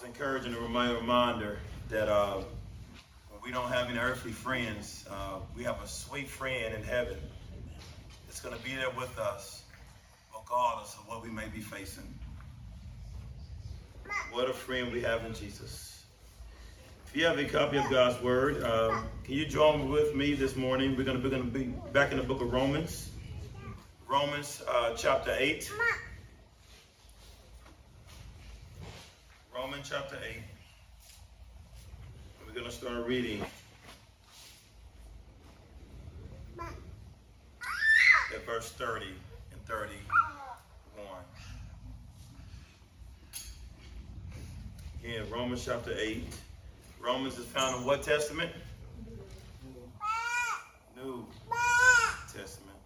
it's encouraging to remind reminder that uh, we don't have any earthly friends, uh, we have a sweet friend in heaven that's going to be there with us, regardless of what we may be facing. What a friend we have in Jesus. If you have a copy of God's Word, uh, can you join with me this morning? We're going to, we're going to be back in the book of Romans, Romans uh, chapter 8. Romans chapter 8. We're going to start reading at verse 30 and 31. Again, Romans chapter 8. Romans is found in what testament? New Testament.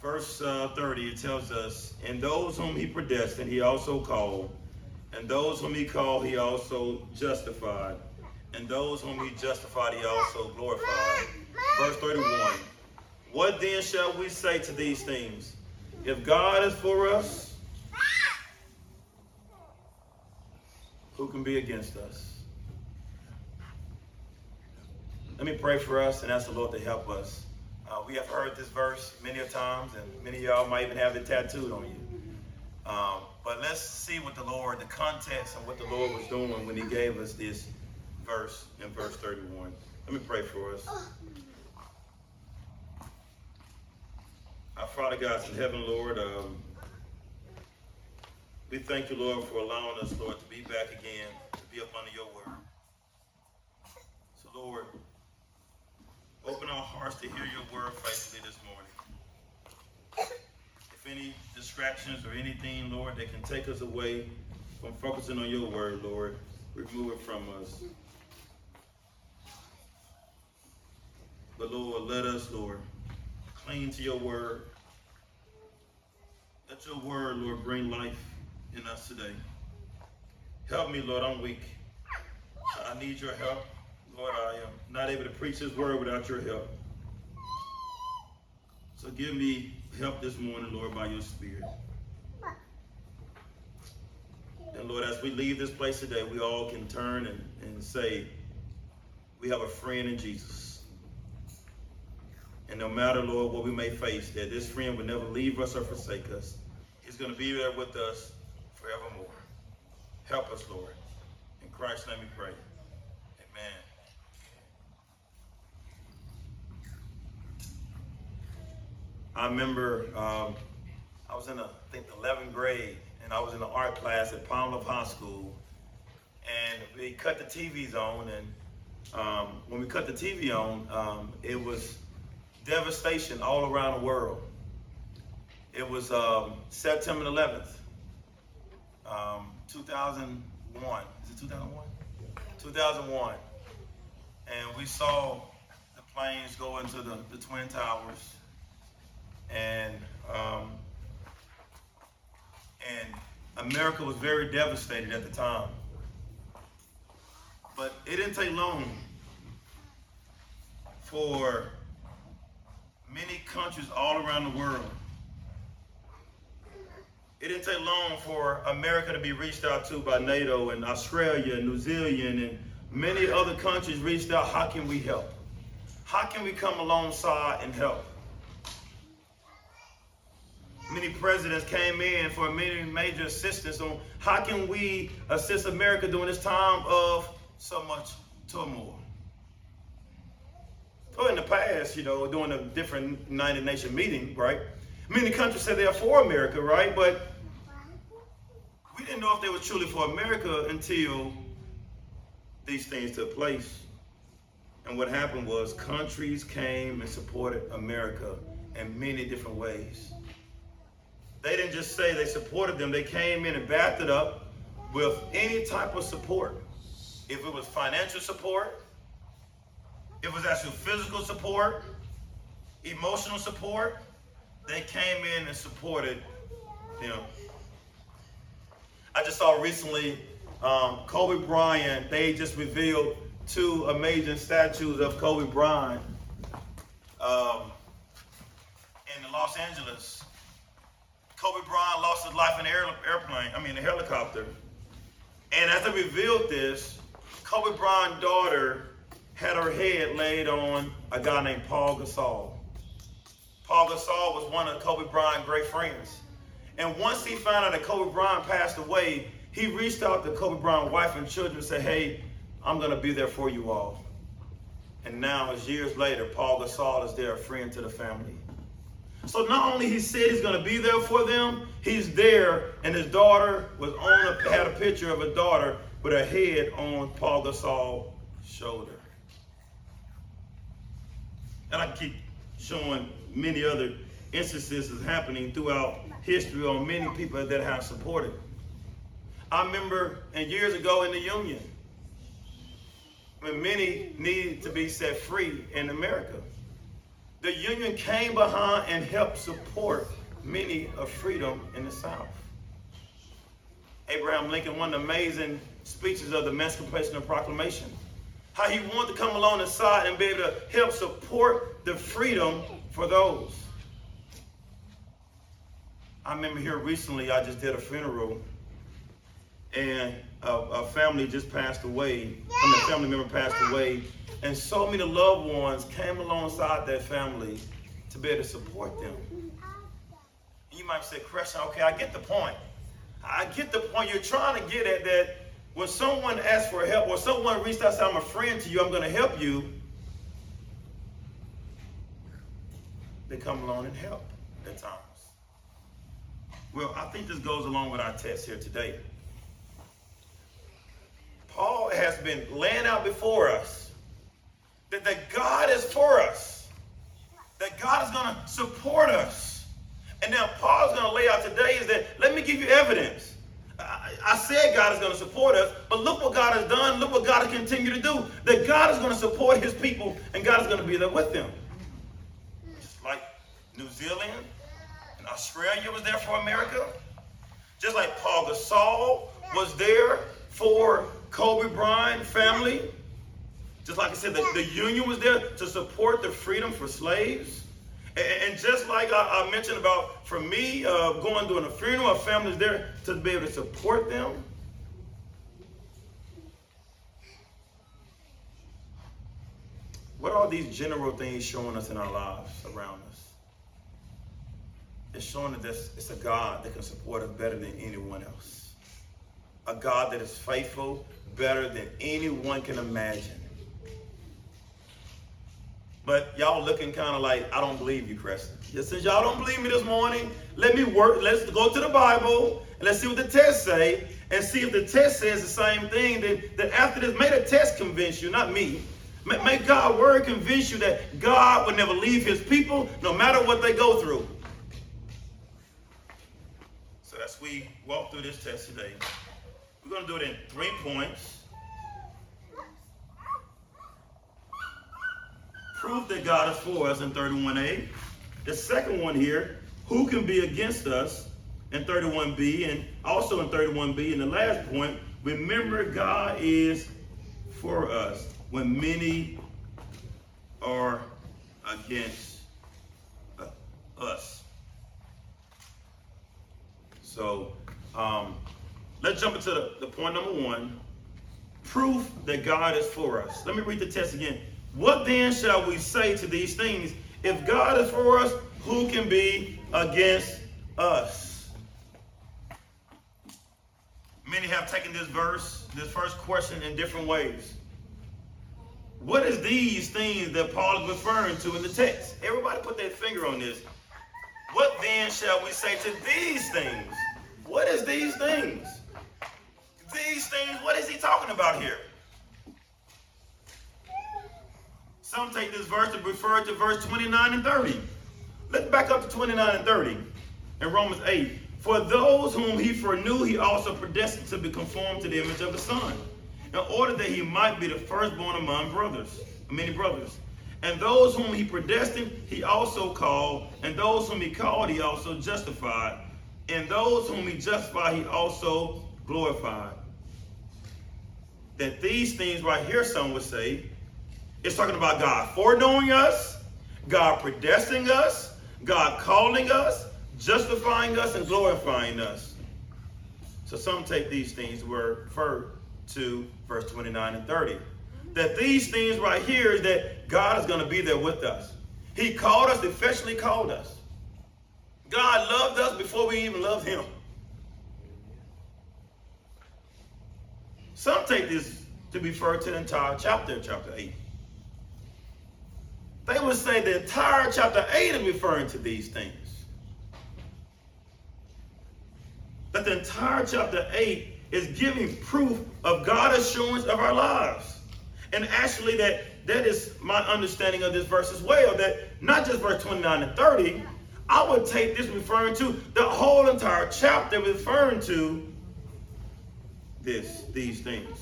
Verse uh, 30, it tells us, And those whom he predestined, he also called. And those whom he called, he also justified. And those whom he justified, he also glorified. Verse 31. What then shall we say to these things? If God is for us, who can be against us? Let me pray for us and ask the Lord to help us. We have heard this verse many a times, and many of y'all might even have it tattooed on you. Um, but let's see what the Lord, the context and what the Lord was doing when He gave us this verse in verse 31. Let me pray for us. Our Father God in heaven, Lord, um, we thank you, Lord, for allowing us, Lord, to be back again, to be up under your word. So, Lord, open our hearts to hear your word faithfully this morning. If any distractions or anything, Lord, that can take us away from focusing on your word, Lord, remove it from us. But, Lord, let us, Lord, cling to your word. Let your word, Lord, bring life in us today. Help me, Lord, I'm weak. I need your help. Lord, I am not able to preach this word without your help. So give me help this morning, Lord, by your spirit. And Lord, as we leave this place today, we all can turn and, and say, we have a friend in Jesus. And no matter, Lord, what we may face, that this friend will never leave us or forsake us. He's going to be there with us forevermore. Help us, Lord. In Christ's name we pray. Amen. I remember um, I was in, a, I think, the 11th grade, and I was in an art class at Palmville High School, and we cut the TVs on, and um, when we cut the TV on, um, it was devastation all around the world. It was um, September 11th, um, 2001. Is it 2001? 2001. And we saw the planes go into the, the Twin Towers. And, um, and America was very devastated at the time. But it didn't take long for many countries all around the world. It didn't take long for America to be reached out to by NATO and Australia and New Zealand and many other countries reached out. How can we help? How can we come alongside and help? Many presidents came in for many major assistance on how can we assist America during this time of so much turmoil. Well, in the past, you know, during a different United Nations meeting, right? Many countries said they are for America, right? But we didn't know if they were truly for America until these things took place. And what happened was countries came and supported America in many different ways. They didn't just say they supported them, they came in and backed it up with any type of support. If it was financial support, if it was actual physical support, emotional support, they came in and supported them. I just saw recently um, Kobe Bryant, they just revealed two amazing statues of Kobe Bryant um, in Los Angeles. Kobe Bryant lost his life in an air, airplane, I mean, a helicopter. And as I revealed this, Kobe Bryant's daughter had her head laid on a guy named Paul Gasol. Paul Gasol was one of Kobe Bryant's great friends. And once he found out that Kobe Bryant passed away, he reached out to Kobe Bryant's wife and children and said, hey, I'm going to be there for you all. And now, as years later, Paul Gasol is there, a friend to the family. So not only he said he's going to be there for them, he's there, and his daughter was on a, had a picture of a daughter with her head on Paul Gasol's shoulder. And I keep showing many other instances is happening throughout history on many people that have supported. I remember and years ago in the Union, when many needed to be set free in America. The Union came behind and helped support many of freedom in the South. Abraham Lincoln, one of the amazing speeches of the Emancipation Proclamation, how he wanted to come along the side and be able to help support the freedom for those. I remember here recently, I just did a funeral, and a, a family just passed away. I mean, a family member passed away, and so many loved ones came alongside that family to be able to support them. You might say, Creston, okay, I get the point. I get the point you're trying to get at that when someone asks for help or someone reached out and said, I'm a friend to you, I'm going to help you, they come along and help at times. Well, I think this goes along with our text here today. Paul has been laying out before us that, that God is for us, that God is going to support us. And now Paul's going to lay out today is that let me give you evidence. I said God is going to support us, but look what God has done. Look what God will continue to do. That God is going to support his people and God is going to be there with them. Just like New Zealand and Australia was there for America. Just like Paul Gasol was there for Kobe Bryant family. Just like I said, the, the union was there to support the freedom for slaves. And just like I, mentioned about, for me, uh, going to a funeral, a family's there to be able to support them. What are these general things showing us in our lives around us? It's showing that it's a God that can support us better than anyone else. A God that is faithful better than anyone can imagine. But y'all looking kind of like, I don't believe you, Creston. Since y'all don't believe me this morning, let me work. Let's go to the Bible and let's see what the test say and see if the test says the same thing. That, that after this, may the test convince you, not me. May, may God's word convince you that God would never leave his people no matter what they go through. So as we walk through this test today, we're going to do it in three points. Proof that God is for us in 31a. The second one here, who can be against us in 31b and also in 31b. And the last point, remember God is for us when many are against us. So um, let's jump into the, the point number one proof that God is for us. Let me read the text again. What then shall we say to these things? If God is for us, who can be against us? Many have taken this verse, this first question, in different ways. What is these things that Paul is referring to in the text? Everybody put their finger on this. What then shall we say to these things? What is these things? These things, what is he talking about here? Some take this verse to refer to verse 29 and 30. Let's back up to 29 and 30 in Romans 8. For those whom he foreknew, he also predestined to be conformed to the image of the Son, in order that he might be the firstborn among brothers, many brothers. And those whom he predestined, he also called. And those whom he called, he also justified. And those whom he justified, he also glorified. That these things right here, some would say, it's talking about God foreknowing us, God predestining us, God calling us, justifying us, and glorifying us. So some take these things were referred to verse 29 and 30. That these things right here is that God is going to be there with us. He called us, effectually called us. God loved us before we even loved him. Some take this to be referred to the entire chapter, chapter 8. They would say the entire chapter 8 is referring to these things. That the entire chapter 8 is giving proof of God's assurance of our lives. And actually, that that is my understanding of this verse as well. That not just verse 29 and 30, I would take this referring to the whole entire chapter referring to this, these things.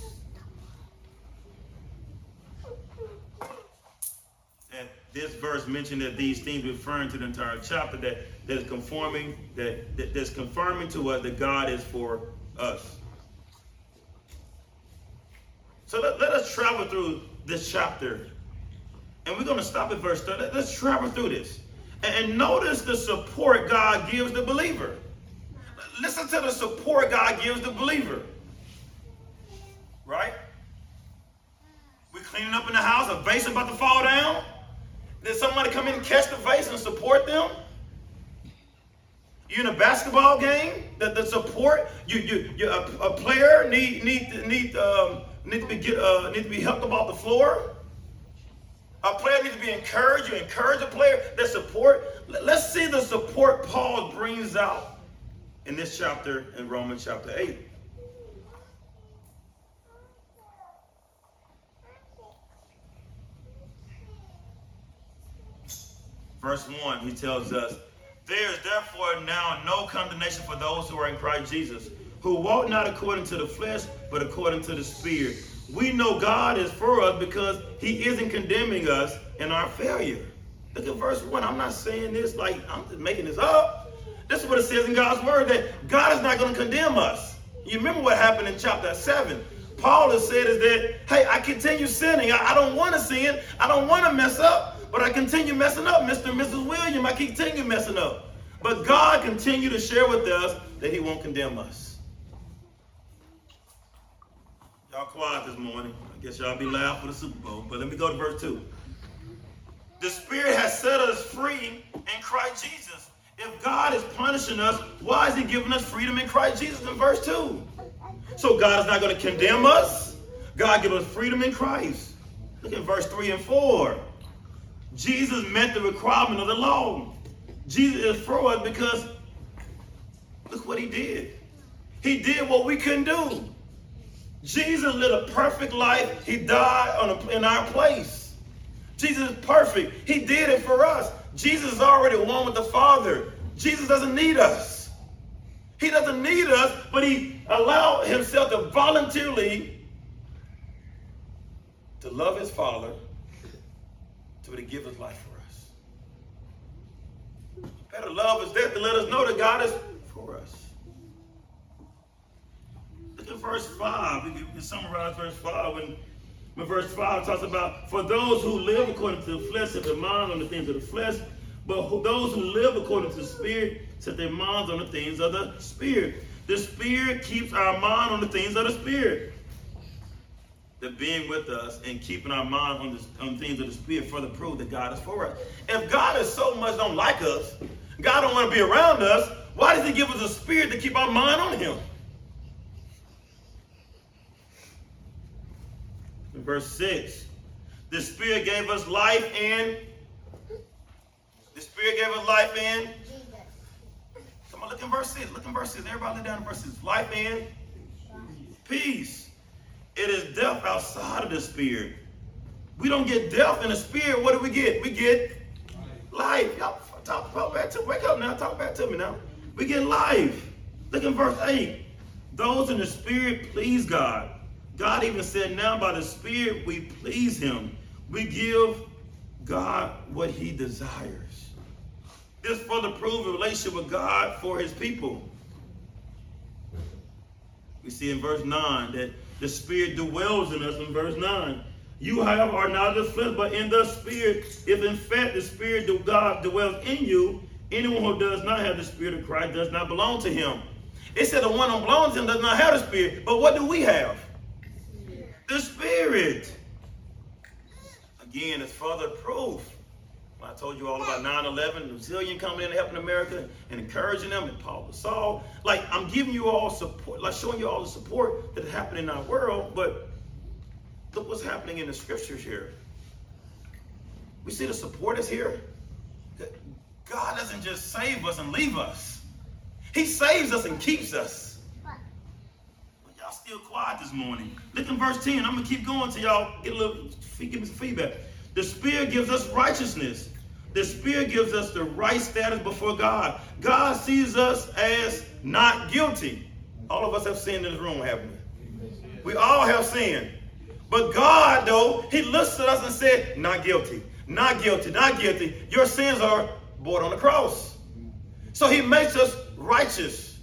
And this verse mentioned that these things referring to the entire chapter that, that is conforming, that, that that's confirming to us that God is for us. So let, let us travel through this chapter. And we're going to stop at verse 30. Let's travel through this. And, and notice the support God gives the believer. Listen to the support God gives the believer. Right? We're cleaning up in the house, a vase about to fall down. Then somebody come in and catch the face and support them. You in a basketball game, That the support, you, you, you a, a player need need need um, need to be get, uh, need to be helped about the floor. A player needs to be encouraged. You encourage a player that support. Let's see the support Paul brings out in this chapter in Romans chapter 8. Verse 1, he tells us, There is therefore now no condemnation for those who are in Christ Jesus who walk not according to the flesh, but according to the Spirit. We know God is for us because He isn't condemning us in our failure. Look at verse 1. I'm not saying this like I'm just making this up. This is what it says in God's word that God is not going to condemn us. You remember what happened in chapter 7. Paul has said is that, hey, I continue sinning. I, I don't want to sin. I don't want to mess up, but I continue messing up, Mr. and Mrs. William. I continue messing up. But God continued to share with us that he won't condemn us. Y'all quiet this morning. I guess y'all be loud for the Super Bowl. But let me go to verse 2. The Spirit has set us free in Christ Jesus. If God is punishing us, why is He giving us freedom in Christ Jesus in verse 2? So God is not going to condemn us. God gives us freedom in Christ. Look at verse 3 and 4. Jesus met the requirement of the law. Jesus is for us because look what he did. He did what we couldn't do. Jesus lived a perfect life. He died a, in our place. Jesus is perfect. He did it for us. Jesus is already one with the Father. Jesus doesn't need us. He doesn't need us, but he allowed himself to voluntarily to love his Father to give his life for us. Better love is there to let us know that God is for us. Look at verse 5. We can summarize verse 5 when, when verse 5 talks about, For those who live according to the flesh set their mind on the things of the flesh, but who, those who live according to the Spirit set their minds on the things of the Spirit. The Spirit keeps our mind on the things of the Spirit. The being with us and keeping our mind on, the, on things of the Spirit further prove that God is for us. If God is so much don't like us, God don't want to be around us, why does he give us a spirit to keep our mind on him? verse 6. The Spirit gave us life and the Spirit gave us life and come on, look in verse 6. Look in verse 6. Everybody look down in verse 6. Life and peace. Outside of the Spirit. We don't get death in the Spirit. What do we get? We get life. Y'all talk, talk back to wake up now. Talk back to me now. We get life. Look in verse 8. Those in the Spirit please God. God even said, now by the Spirit we please Him. We give God what He desires. This for the a relationship with God for His people. We see in verse 9 that the Spirit dwells in us in verse 9. You, however, are not the flesh, but in the Spirit. If in fact the Spirit of God dwells in you, anyone who does not have the Spirit of Christ does not belong to Him. It said the one who belongs to him does not have the spirit. But what do we have? The spirit. Again, it's further proof. I told you all about 9-11, the zillion coming in helping America and encouraging them, and Paul Gasol. Like, I'm giving you all support, like showing you all the support that happened in our world, but look what's happening in the scriptures here. We see the support is here. God doesn't just save us and leave us. He saves us and keeps us. But Y'all still quiet this morning. Look in verse 10. I'm going to keep going till y'all get a little, give me some feedback. The Spirit gives us righteousness. The Spirit gives us the right status before God. God sees us as not guilty. All of us have sinned in this room, haven't we? We all have sinned. But God, though, He looks at us and said, not guilty, not guilty, not guilty. Your sins are bore on the cross. So He makes us righteous.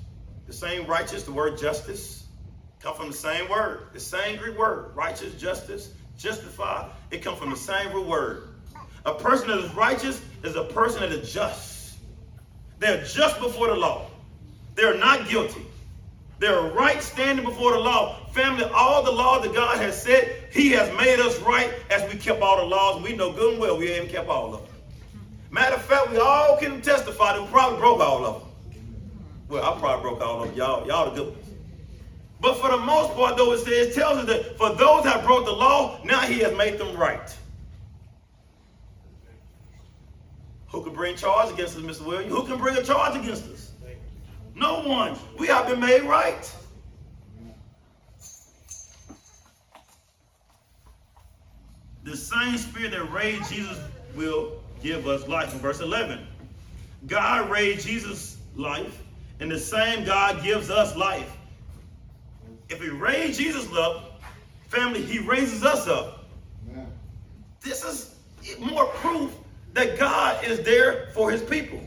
The same righteous, the word justice, come from the same word, the same Greek word, righteous, justice, justify. It comes from the same root word. A person that is righteous is a person that is just. They're just before the law. They're not guilty. They're right standing before the law. Family, all the laws that God has said, He has made us right as we kept all the laws. We know good and well we haven't kept all of them. Matter of fact, we all can testify that we probably broke all of them. Well, I probably broke all of them. Y'all, y'all the good ones. But for the most part, though, it says, tells us that for those that broke the law, now He has made them right. Who can bring charge against us, Mr. Williams? Who can bring a charge against us? No one. We have been made right. The same spirit that raised Jesus will give us life. In verse 11, God raised Jesus' life, and the same God gives us life. If He raised Jesus up, family, He raises us up. This is more proof that God is there for His people.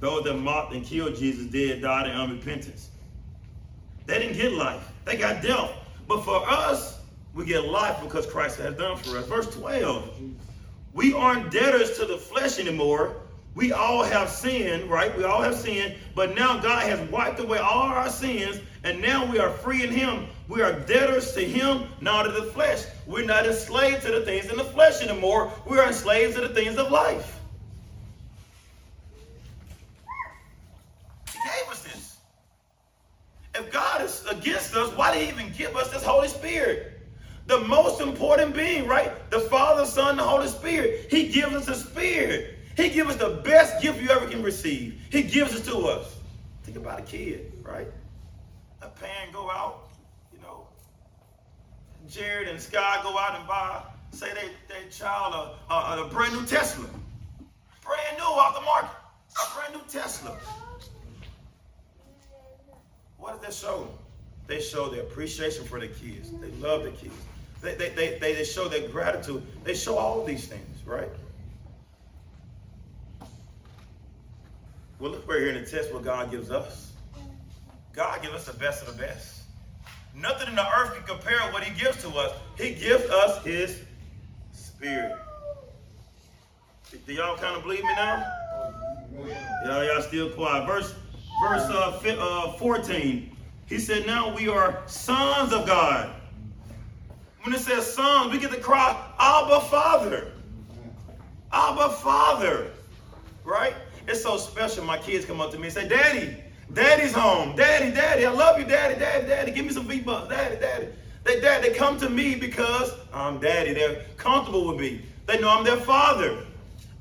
Those that mocked and killed Jesus did die in unrepentance. They didn't get life, they got death. But for us, we get life because Christ has done for us. Verse 12 we aren't debtors to the flesh anymore. We all have sinned, right? We all have sinned, but now God has wiped away all our sins, and now we are free in Him. We are debtors to Him, not to the flesh. We're not enslaved to the things in the flesh anymore. We are enslaved to the things of life. He gave us this. If God is against us, why did He even give us this Holy Spirit? The most important being, right? The Father, Son, the Holy Spirit. He gives us a spirit. He gives us the best gift you ever can receive. He gives it to us. Think about a kid, right? A pan go out, you know. Jared and Sky go out and buy, say they, they child a, a, a brand new Tesla. Brand new off the market. A brand new Tesla. What does that show? They show their appreciation for the kids. They love the kids. They, they, they, they show their gratitude. They show all these things, right? Well, look, we're here in the test what God gives us. God gives us the best of the best. Nothing in the earth can compare what He gives to us. He gives us His Spirit. Do y'all kind of believe me now? Y'all, y'all still quiet. Verse, verse uh, uh, 14. He said, Now we are sons of God. When it says sons, we get to cry, Abba Father. Abba Father. Right? It's so special. My kids come up to me and say, Daddy, Daddy's home. Daddy, Daddy, I love you, Daddy, Daddy, Daddy. Give me some bumps. Daddy, Daddy. They, Dad, they come to me because I'm Daddy. They're comfortable with me. They know I'm their father.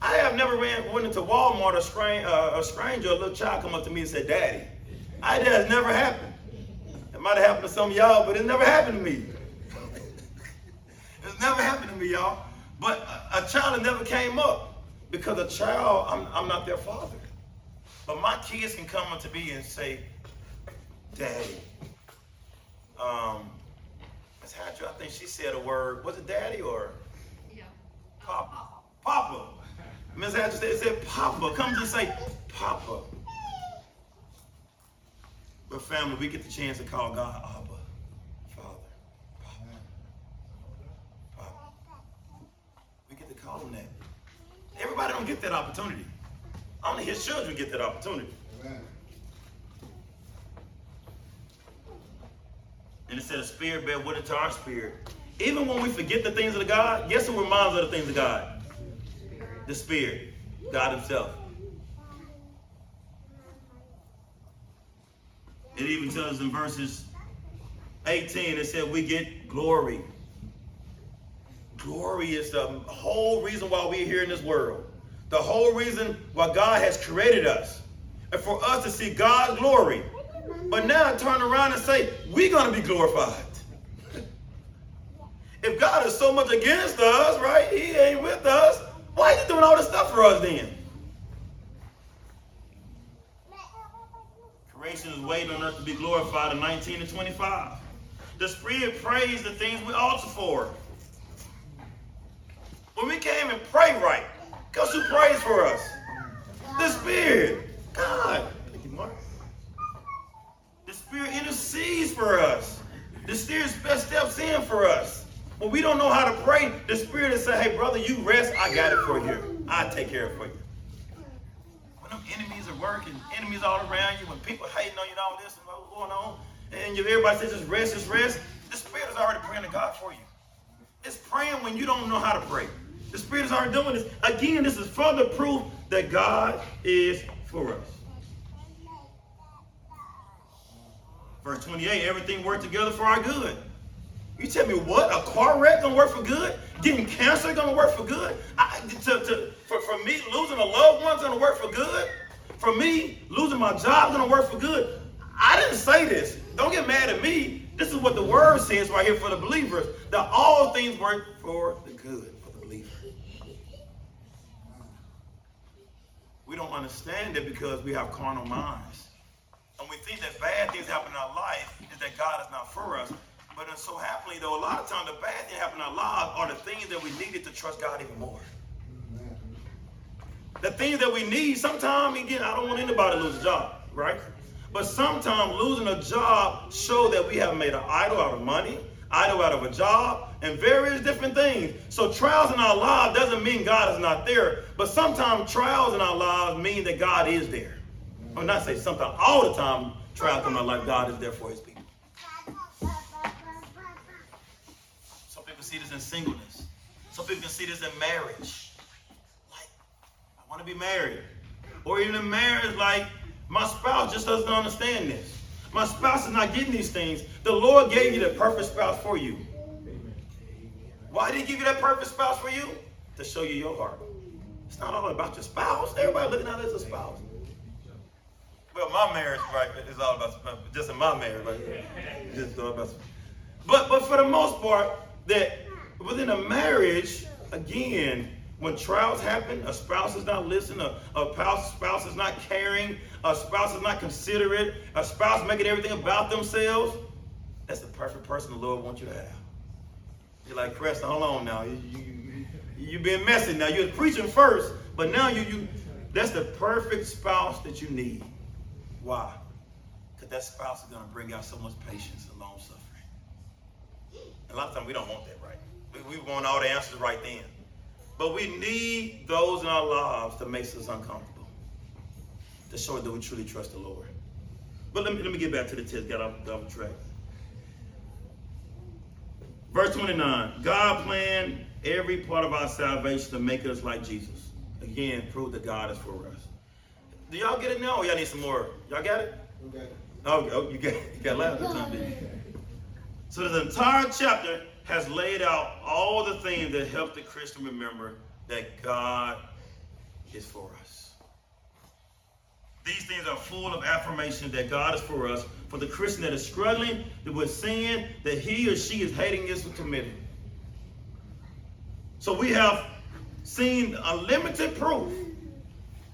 I have never ran, went into Walmart, a, strange, uh, a stranger, a little child come up to me and said, Daddy. I, that has never happened. It might have happened to some of y'all, but it never happened to me. it's never happened to me, y'all. But a, a child never came up because a child, I'm, I'm not their father. But my kids can come up to me and say, Daddy, um, Miss Hatcher, I think she said a word. Was it daddy or? Yeah. Papa. Papa. Miss Hatcher said, it said Papa. Come to say Papa. But family, we get the chance to call God Abba, Father, Papa, Papa. We get to call him that. Everybody don't get that opportunity. Only his children get that opportunity. Amen. And it said, a spirit bear witness to our spirit. Even when we forget the things of God, guess who reminds us of the things of God? The Spirit, God Himself. It even tells us in verses 18, it said, we get glory. Glory is the whole reason why we're here in this world. The whole reason why God has created us. And for us to see God's glory. But now turn around and say, we're going to be glorified. if God is so much against us, right? He ain't with us. Why is he doing all this stuff for us then? Creation is waiting on us to be glorified in 19 and 25. The Spirit prays the things we alter for. When we came and pray right, guess who prays for us? The Spirit. God. Thank you, Mark. The Spirit intercedes for us. The Spirit steps in for us. When we don't know how to pray, the Spirit will say, hey, brother, you rest. I got it for you. I take care of it for you. When them enemies are working, enemies all around you, when people hating on you and all this and what's going on, and everybody says just rest, just rest, the Spirit is already praying to God for you. It's praying when you don't know how to pray. The Spirit is already doing this. Again, this is further proof that God is for us. Verse 28, everything worked together for our good. You tell me what? A car wreck gonna work for good? Getting cancer gonna work for good? I, to, to, for, for me, losing a loved one's gonna work for good? For me, losing my job gonna work for good? I didn't say this. Don't get mad at me. This is what the word says right here for the believers. That all things work for the good for the believer. We don't understand it because we have carnal minds. And we think that bad things happen in our life is that God is not for us. But it's so happily, though, a lot of times the bad things happen in our lives are the things that we needed to trust God even more. The things that we need, sometimes, again, I don't want anybody to lose a job, right? But sometimes losing a job show that we have made an idol out of money, idol out of a job, and various different things. So trials in our lives doesn't mean God is not there, but sometimes trials in our lives mean that God is there. Or not say sometimes, all the time, trials in our life, God is there for his people. Some people see this in singleness. Some people can see this in marriage. Like, I want to be married. Or even in marriage, like, my spouse just doesn't understand this. My spouse is not getting these things. The Lord gave you the perfect spouse for you. Why did he give you that perfect spouse for you? To show you your heart. It's not all about your spouse. Everybody looking at it as a spouse. Well, my marriage, right, is all about just in my marriage, right? Just all about. But but for the most part, that within a marriage, again, when trials happen, a spouse is not listening, a, a spouse, spouse is not caring, a spouse is not considerate, a spouse making everything about themselves, that's the perfect person the Lord wants you to have. You're like, Creston, hold on now. You, you, you, been messing now. You're preaching first, but now you, you that's the perfect spouse that you need. Why? Because that spouse is going to bring out so much patience and long suffering. A lot of times we don't want that, right? We, we want all the answers right then. But we need those in our lives that makes us uncomfortable. To show that we truly trust the Lord. But let me, let me get back to the text, got off, off track. Verse 29, God planned every part of our salvation to make us like Jesus. Again, prove that God is for us. Do y'all get it now or y'all need some more? Y'all got it? got it. Oh, oh you got you got loud this time, didn't you? So the entire chapter has laid out all the things that help the Christian remember that God is for us. These things are full of affirmation that God is for us. For the Christian that is struggling with sin, that he or she is hating is committing. So we have seen a limited proof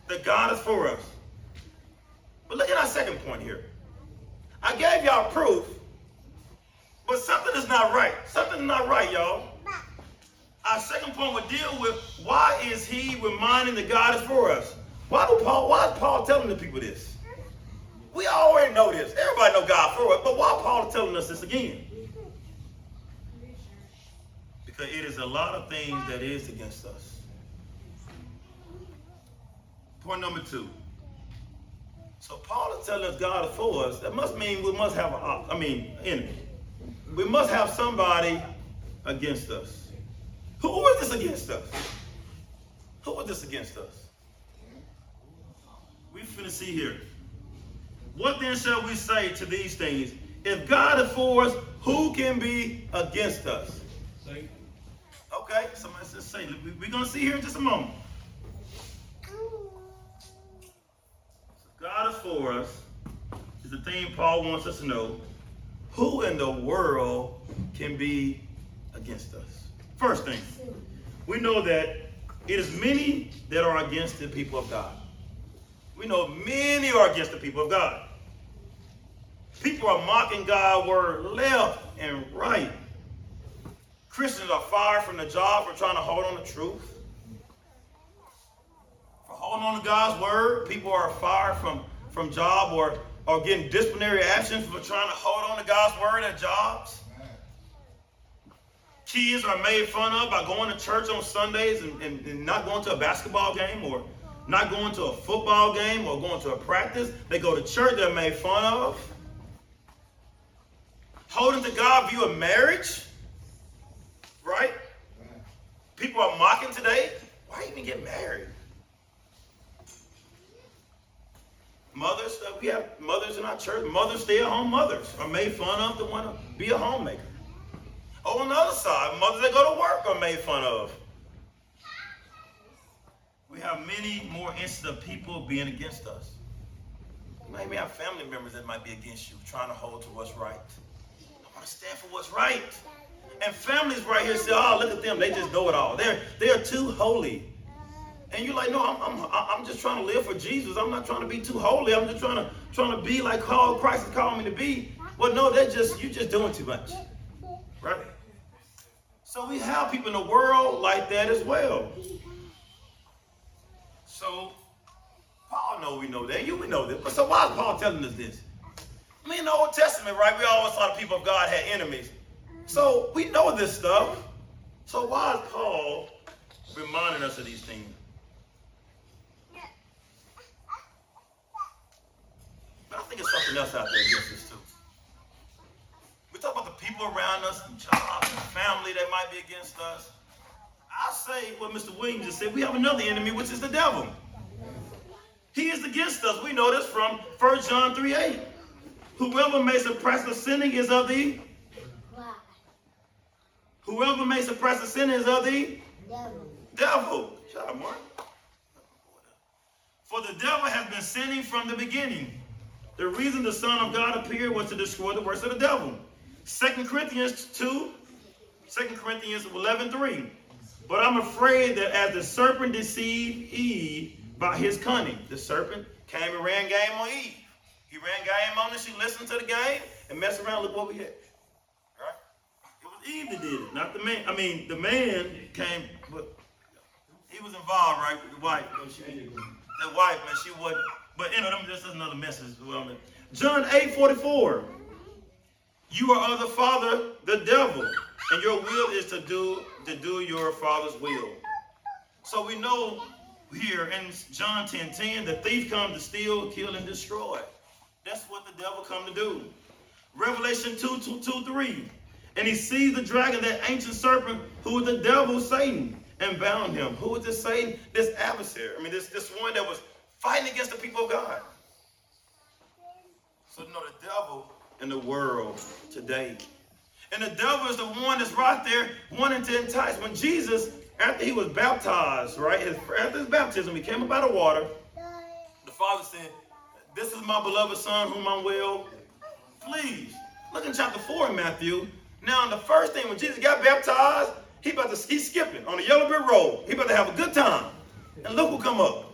that God is for us. But look at our second point here. I gave y'all proof, but something is not right. Something is not right, y'all. Our second point would deal with why is he reminding that God is for us? Why do Paul, why is Paul telling the people this? We already know this. Everybody know God for us, but why Paul is telling us this again? Because it is a lot of things that is against us. Point number two. So Paul is telling us God is for us. That must mean we must have a, I mean, enemy. We must have somebody against us. Who is this against us? Who is this against us? We finna see here. What then shall we say to these things? If God is for us, who can be against us? Okay, somebody says say. We're going to see here in just a moment. God is for us is the thing Paul wants us to know. Who in the world can be against us? First thing, we know that it is many that are against the people of God. We know many are against the people of God. People are mocking God's word left and right. Christians are fired from the job for trying to hold on to truth. For holding on to God's word, people are fired from, from job or, or getting disciplinary actions for trying to hold on to God's word at jobs. Kids are made fun of by going to church on Sundays and, and, and not going to a basketball game or not going to a football game or going to a practice. They go to church, they're made fun of. Holding to God view of marriage, right? People are mocking today. Why even get married? Mothers, uh, we have mothers in our church. Mothers, stay-at-home mothers are made fun of to want to be a homemaker. Oh, on the other side, mothers that go to work are made fun of. We have many more instances of people being against us. Might have family members that might be against you, trying to hold to what's right. I want to stand for what's right. And families right here say, oh, look at them. They just know it all. They're, they are too holy. And you're like, no, I'm, I'm, I'm just trying to live for Jesus. I'm not trying to be too holy. I'm just trying to, trying to be like how Christ has called me to be. Well, no, they're just, you're just doing too much. Right? So we have people in the world like that as well. So Paul know we know that. You we know that. But so why is Paul telling us this? I mean, in the Old Testament, right? We always thought the people of God had enemies. So we know this stuff. So why is Paul reminding us of these things? But I think it's something else out there against us too. We talk about the people around us, and jobs, and family that might be against us. I say what Mr. Williams just said. We have another enemy, which is the devil. He is against us. We know this from 1 John 3 8. Whoever may suppress the sinning is of the Whoever may suppress the sinning is of the devil. devil. Shut up, Mark. For the devil has been sinning from the beginning. The reason the Son of God appeared was to destroy the works of the devil. 2 Corinthians 2, 2 Corinthians 11 3. But I'm afraid that as the serpent deceived Eve by his cunning, the serpent came and ran game on Eve. He ran game on her, she listened to the game, and messed around, look what we had. Right? It was Eve that did it, not the man. I mean, the man came, but he was involved, right, with the wife. The wife, man, she wasn't. But you know, this is another message. John 8 44. You are of the father, the devil, and your will is to do to do your father's will. So we know here in John 10 10, the thief comes to steal, kill, and destroy. That's what the devil come to do. Revelation 2, 2, 2 3. And he sees the dragon, that ancient serpent, who is the devil, Satan, and bound him. Who is this Satan? This adversary. I mean, this, this one that was fighting against the people of God. So, you know, the devil in the world today. And the devil is the one that's right there wanting to entice. When Jesus, after he was baptized, right, after his baptism, he came up out of water. The Father said, This is my beloved Son, whom I'm well pleased. Look in chapter 4 in Matthew. Now, the first thing, when Jesus got baptized, he about to, he's skipping on the yellow brick road. He about to have a good time. And look who come up.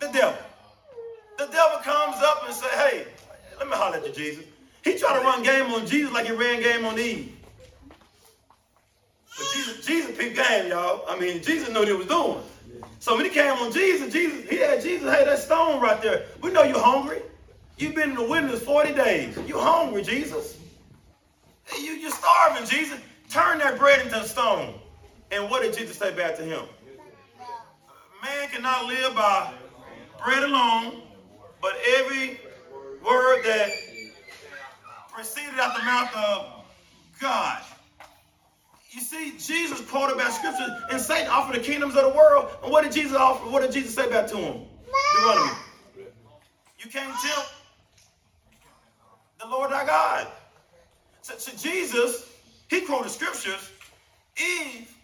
The devil. The devil comes up and say, hey, let me holler at you, Jesus. He tried to run game on Jesus like he ran game on Eve. But Jesus, Jesus picked game, y'all. I mean, Jesus knew what he was doing. So when he came on Jesus, Jesus, he had Jesus, hey, that stone right there. We know you're hungry. You've been in the wilderness 40 days. You're hungry, Jesus. You, you're starving, Jesus. Turn that bread into a stone. And what did Jesus say back to him? Man cannot live by bread alone, but every word that proceeded out the mouth of God. You see, Jesus quoted about scripture, and Satan offered the kingdoms of the world. And what did Jesus offer? What did Jesus say back to him? Deuteronomy. You can't tempt the Lord thy God. So, so Jesus, he quoted scriptures. Eve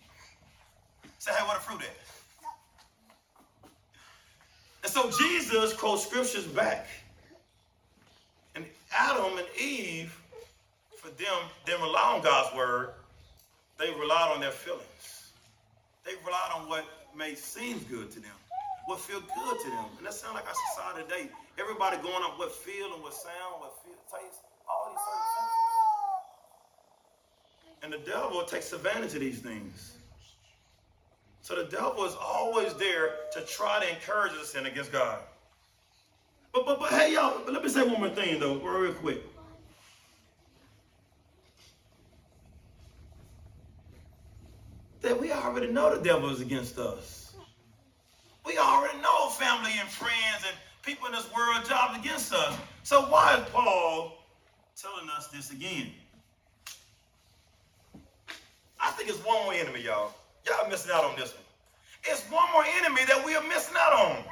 said, hey, what a fruit is. And so Jesus quotes scriptures back. Adam and Eve, for them, didn't rely on God's word. They relied on their feelings. They relied on what may seem good to them, what feel good to them. And that sounds like our society today. Everybody going up what feel and what sound, what feel, taste, all these certain senses. And the devil takes advantage of these things. So the devil is always there to try to encourage us sin against God. But but but hey y'all, let me say one more thing though, real quick. That we already know the devil is against us. We already know family and friends and people in this world jobs against us. So why is Paul telling us this again? I think it's one more enemy, y'all. Y'all missing out on this one. It's one more enemy that we are missing out on.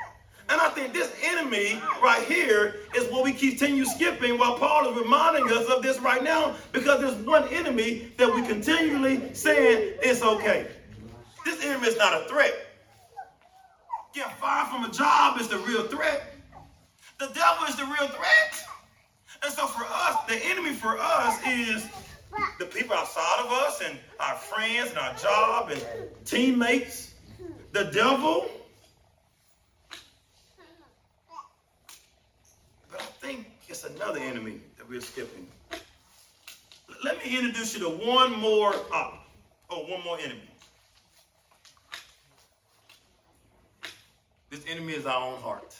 And I think this enemy right here is what we continue skipping while Paul is reminding us of this right now because there's one enemy that we continually saying it's okay. This enemy is not a threat. Getting fired from a job is the real threat. The devil is the real threat. And so for us, the enemy for us is the people outside of us and our friends and our job and teammates. The devil. I think it's another enemy that we're skipping. Let me introduce you to one more uh, oh, one more enemy. This enemy is our own heart.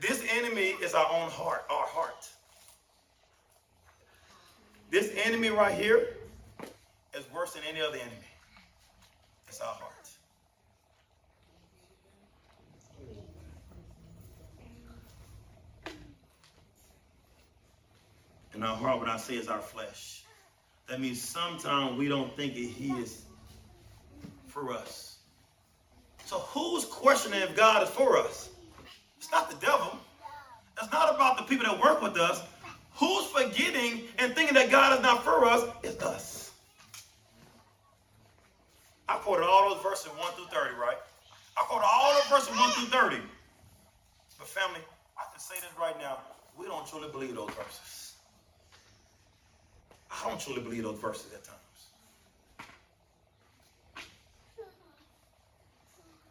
This enemy is our own heart, our heart. This enemy right here is worse than any other enemy. It's our heart. And our heart, what I say, is our flesh. That means sometimes we don't think that He is for us. So who's questioning if God is for us? It's not the devil. It's not about the people that work with us. Who's forgetting and thinking that God is not for us? It's us. I quoted all those verses 1 through 30, right? I quoted all those verses 1 through 30. But family, I can say this right now. We don't truly believe those verses. I don't truly believe those verses at times.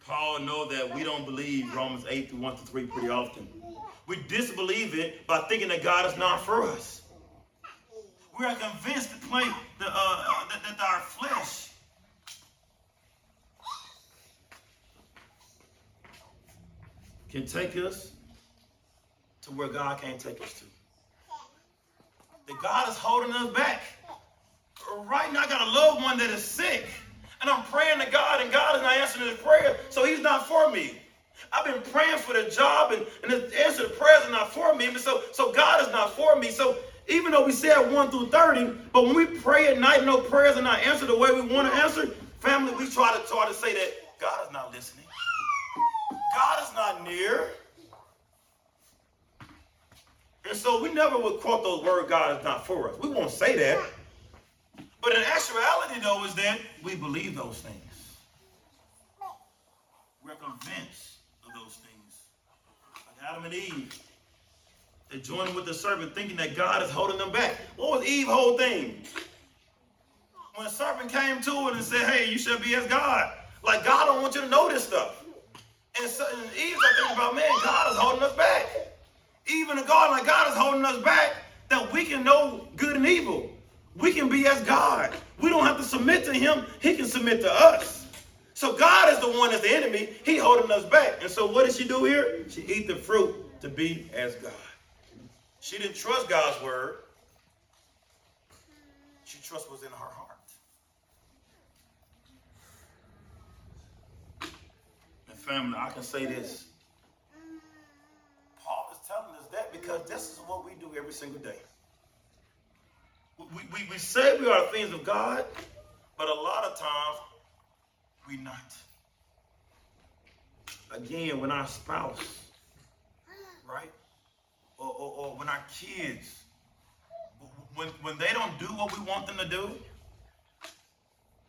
Paul know that we don't believe Romans 8 through 1 to 3 pretty often. We disbelieve it by thinking that God is not for us. We are convinced to play, the, uh, that, that our flesh can take us to where God can't take us to. That God is holding us back. Right now, I got a loved one that is sick, and I'm praying to God, and God is not answering his prayer, so he's not for me. I've been praying for the job, and, and the answer to prayers are not for me. So, so God is not for me. So even though we said 1 through 30, but when we pray at night, no prayers are not answered the way we want to answer, family, we try to try to say that God is not listening. God is not near. And so we never would quote those words, God is not for us. We won't say that. But in actuality, though, is that we believe those things. We're convinced of those things. Like Adam and Eve. They joined with the serpent thinking that God is holding them back. What was Eve's whole thing? When the serpent came to it and said, hey, you should be as God. Like, God don't want you to know this stuff. And, so, and Eve started thinking about, man, God is holding us back. Even in God, like God is holding us back, that we can know good and evil. We can be as God. We don't have to submit to him. He can submit to us. So God is the one that's the enemy. He holding us back. And so what did she do here? She eat the fruit to be as God. She didn't trust God's word. She trust was in her heart. And family, I can say this. Because this is what we do every single day. We, we, we say we are things of God, but a lot of times we're not. Again, when our spouse, right? Or, or, or when our kids, when, when they don't do what we want them to do,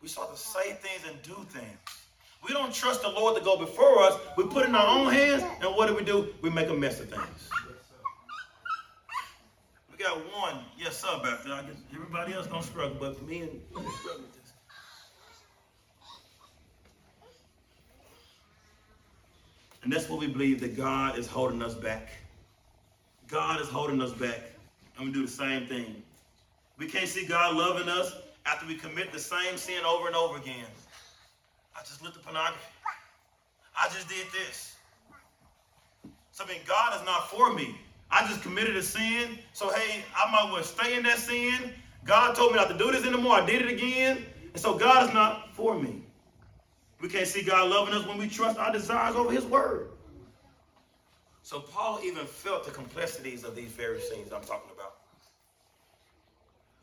we start to say things and do things. We don't trust the Lord to go before us. We put in our own hands, and what do we do? We make a mess of things. Got one, yes, sir, back. I guess everybody else don't struggle, but me and struggle with this. And that's what we believe that God is holding us back. God is holding us back. I'm gonna do the same thing. We can't see God loving us after we commit the same sin over and over again. I just looked at pornography. I just did this. So I mean, God is not for me. I just committed a sin. So hey, I might well stay in that sin. God told me not to do this anymore. I did it again. And so God is not for me. We can't see God loving us when we trust our desires over his word. So Paul even felt the complexities of these sins I'm talking about.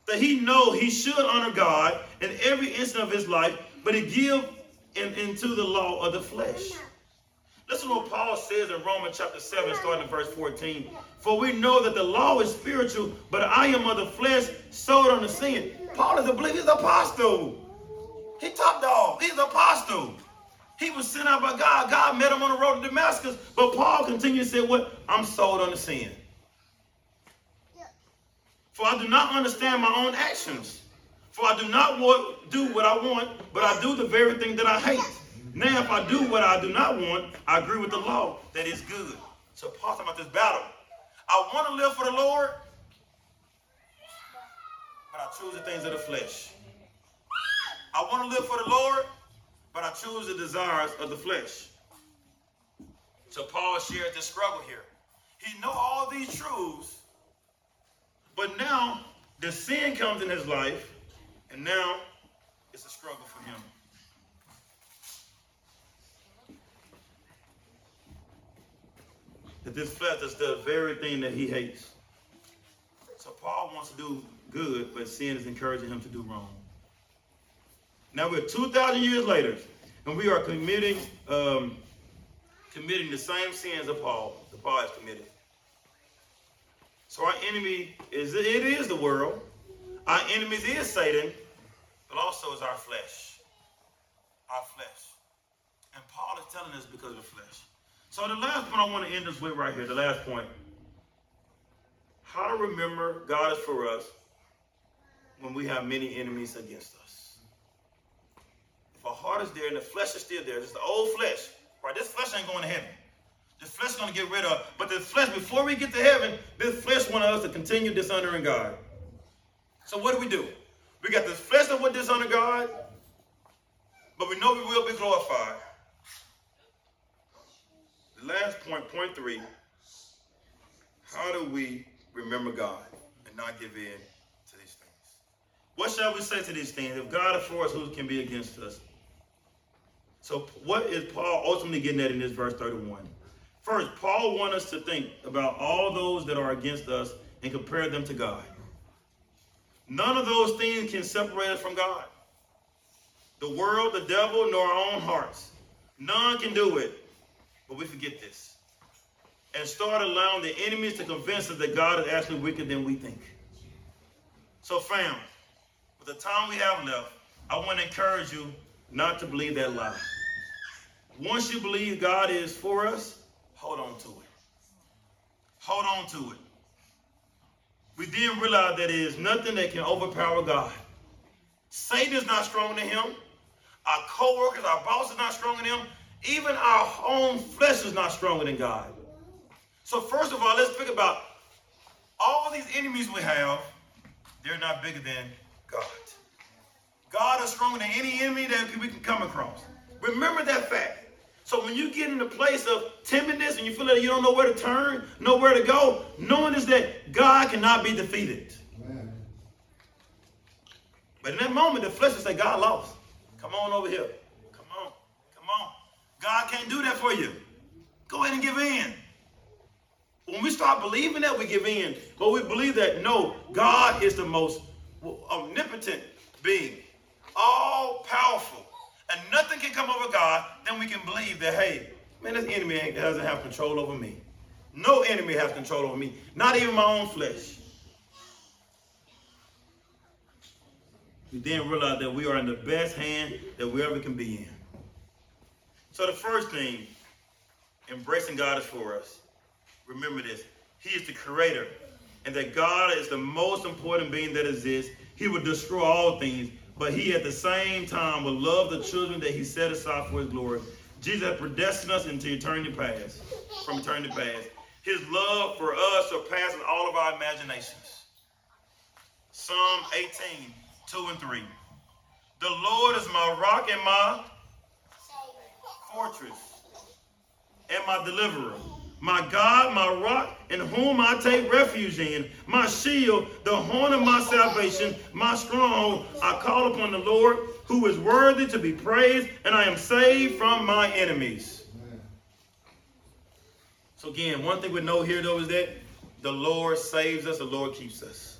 That he know he should honor God in every instant of his life, but he give in, into the law of the flesh. Listen to what Paul says in Romans chapter 7, starting in verse 14. For we know that the law is spiritual, but I am of the flesh, sold under the sin. Paul is a believer, he's an apostle. He top dog, he's an apostle. He was sent out by God. God met him on the road to Damascus. But Paul continued to say, What? I'm sold under the sin. For I do not understand my own actions. For I do not want, do what I want, but I do the very thing that I hate. Now, if I do what I do not want, I agree with the law that is good. So Paul's about this battle. I want to live for the Lord, but I choose the things of the flesh. I want to live for the Lord, but I choose the desires of the flesh. So Paul shares this struggle here. He know all these truths, but now the sin comes in his life, and now it's a struggle for him. That this flesh does the very thing that he hates. So Paul wants to do good, but sin is encouraging him to do wrong. Now we're 2,000 years later, and we are committing um, committing the same sins of Paul that Paul has committed. So our enemy is it is the world. Our enemy is Satan, but also is our flesh. Our flesh. And Paul is telling us because of the flesh. So the last point I want to end this with right here, the last point. How to remember God is for us when we have many enemies against us. If our heart is there and the flesh is still there, it's the old flesh, right? This flesh ain't going to heaven. This flesh is going to get rid of. But this flesh, before we get to heaven, this flesh wants us to continue dishonoring God. So what do we do? We got this flesh that would dishonor God, but we know we will be glorified. Last point, point three, how do we remember God and not give in to these things? What shall we say to these things? If God is for us, who can be against us? So what is Paul ultimately getting at in this verse 31? First, Paul wants us to think about all those that are against us and compare them to God. None of those things can separate us from God. The world, the devil, nor our own hearts. None can do it. But we forget this. And start allowing the enemies to convince us that God is actually wicked than we think. So, fam, with the time we have left, I want to encourage you not to believe that lie. Once you believe God is for us, hold on to it. Hold on to it we then realize that there is nothing that can overpower God. Satan is not stronger than him. Our co-workers, our boss is not stronger than him. Even our own flesh is not stronger than God. So first of all, let's think about all these enemies we have. They're not bigger than God. God is stronger than any enemy that we can come across. Remember that fact. So when you get in a place of timidness and you feel like you don't know where to turn, know where to go, knowing is that God cannot be defeated. Amen. But in that moment, the flesh will say, God lost. Come on over here. Come on. Come on. God can't do that for you. Go ahead and give in. When we start believing that, we give in. But we believe that no, God is the most omnipotent being, all powerful, and nothing can come over God. Then we can believe that, hey, man, this enemy doesn't have control over me. No enemy has control over me, not even my own flesh. We then realize that we are in the best hand that we ever can be in. So the first thing, embracing God is for us. Remember this. He is the creator. And that God is the most important being that exists. He will destroy all things, but he at the same time will love the children that he set aside for his glory. Jesus predestined us into eternity past, from eternity past. His love for us surpasses all of our imaginations. Psalm 18, 2 and 3. The Lord is my rock and my fortress and my deliverer. My God, my rock, in whom I take refuge in, my shield, the horn of my salvation, my stronghold. I call upon the Lord, who is worthy to be praised, and I am saved from my enemies. So again, one thing we know here though is that the Lord saves us, the Lord keeps us.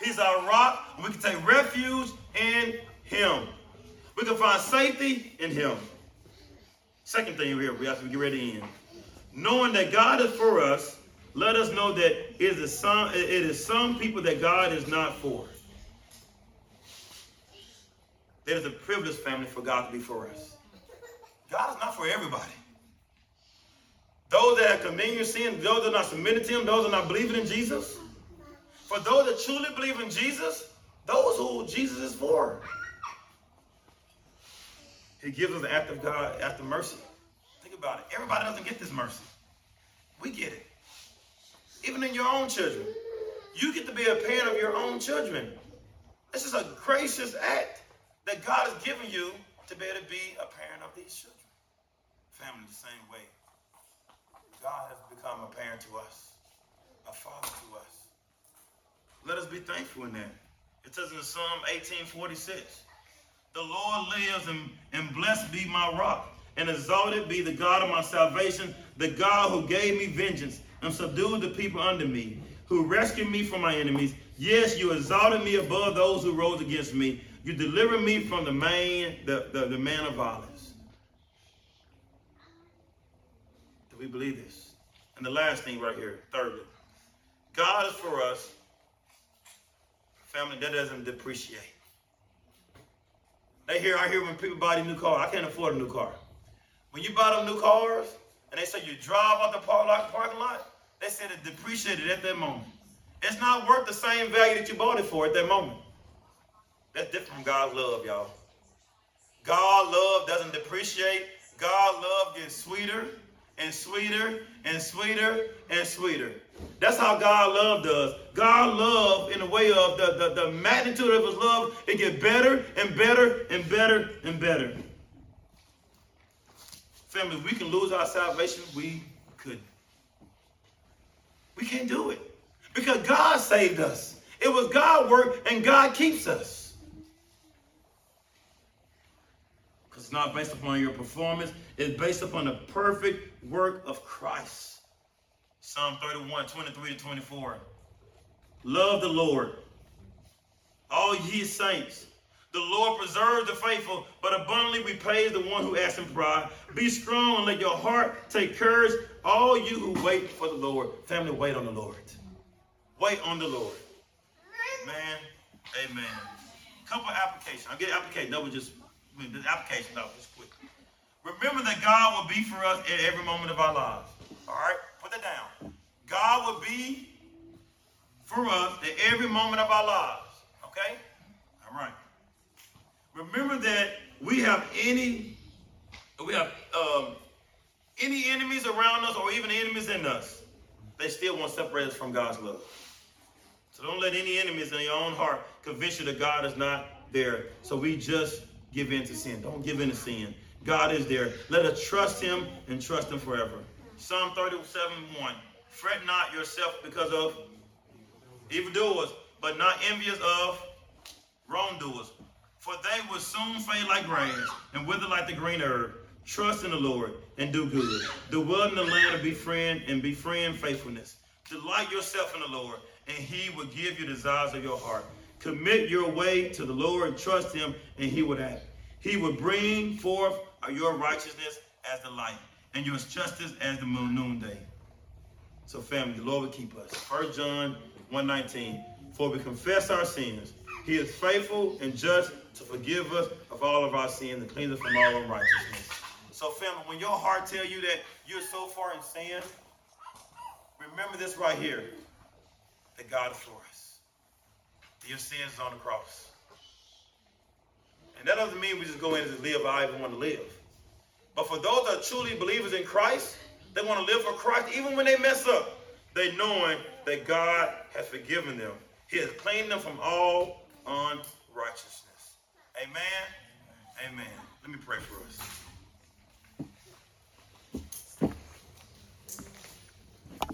He's our rock, we can take refuge in him. We can find safety in him. Second thing here, we have to get ready in. Knowing that God is for us, let us know that it is some, it is some people that God is not for. It is a privileged family, for God to be for us. God is not for everybody. Those that have committed sin, those that are not submitted to Him, those that are not believing in Jesus. For those that truly believe in Jesus, those who Jesus is for. He gives us the act of God, act of mercy. Think about it. Everybody doesn't get this mercy. We get it. Even in your own children. You get to be a parent of your own children. This is a gracious act that God has given you to be able to be a parent of these children. Family, the same way. God has become a parent to us, a father to us. Let us be thankful in that. It says in Psalm 1846, The Lord lives and, and blessed be my rock, and exalted be the God of my salvation, the God who gave me vengeance and subdued the people under me, who rescued me from my enemies. Yes, you exalted me above those who rose against me. You delivered me from the man, the, the, the man of violence. Do we believe this? And the last thing right here, thirdly, God is for us. Family, that doesn't depreciate. They hear, I hear when people buy a new car, I can't afford a new car. When you buy them new cars, and they say you drive out the parking lot, they said it depreciated at that moment. It's not worth the same value that you bought it for at that moment. That's different from God's love, y'all. God love doesn't depreciate. God love gets sweeter and sweeter and sweeter and sweeter. That's how God love does. God love in the way of the, the, the magnitude of his love, it get better and better and better and better. Family, we can lose our salvation. We couldn't. We can't do it. Because God saved us. It was God work and God keeps us. Because it's not based upon your performance. It's based upon the perfect work of Christ. Psalm 31, 23 to 24. Love the Lord, all ye saints. The Lord preserves the faithful, but abundantly repays the one who acts in pride. Be strong and let your heart take courage, all you who wait for the Lord. Family, wait on the Lord. Wait on the Lord. Amen. Amen. Couple applications. I'll get application. No, we just I mean, the application. No, just quick. Remember that God will be for us at every moment of our lives. All right, put that down. God will be for us at every moment of our lives. Okay. All right. Remember that we have any, we have um, any enemies around us or even enemies in us. They still want to separate us from God's love. So don't let any enemies in your own heart convince you that God is not there. So we just give in to sin. Don't give in to sin. God is there. Let us trust him and trust him forever. Psalm 37, 1. Fret not yourself because of evildoers, but not envious of wrongdoers. For they will soon fade like grass and wither like the green herb. Trust in the Lord and do good. Dwell in the land of befriend and befriend faithfulness. Delight yourself in the Lord, and he will give you the desires of your heart. Commit your way to the Lord, and trust him, and he would act. He will bring forth your righteousness as the light, and your justice as the noonday. So, family, the Lord will keep us. 1 John 1:19. For we confess our sins. He is faithful and just to forgive us of all of our sins and cleanse us from all unrighteousness. So, family, when your heart tell you that you're so far in sin, remember this right here: that God is for us. Your sins is on the cross. And that doesn't mean we just go in and just live how even want to live. But for those that are truly believers in Christ, they want to live for Christ even when they mess up. They knowing that God has forgiven them. He has cleaned them from all unrighteousness. Amen. Amen. Let me pray for us.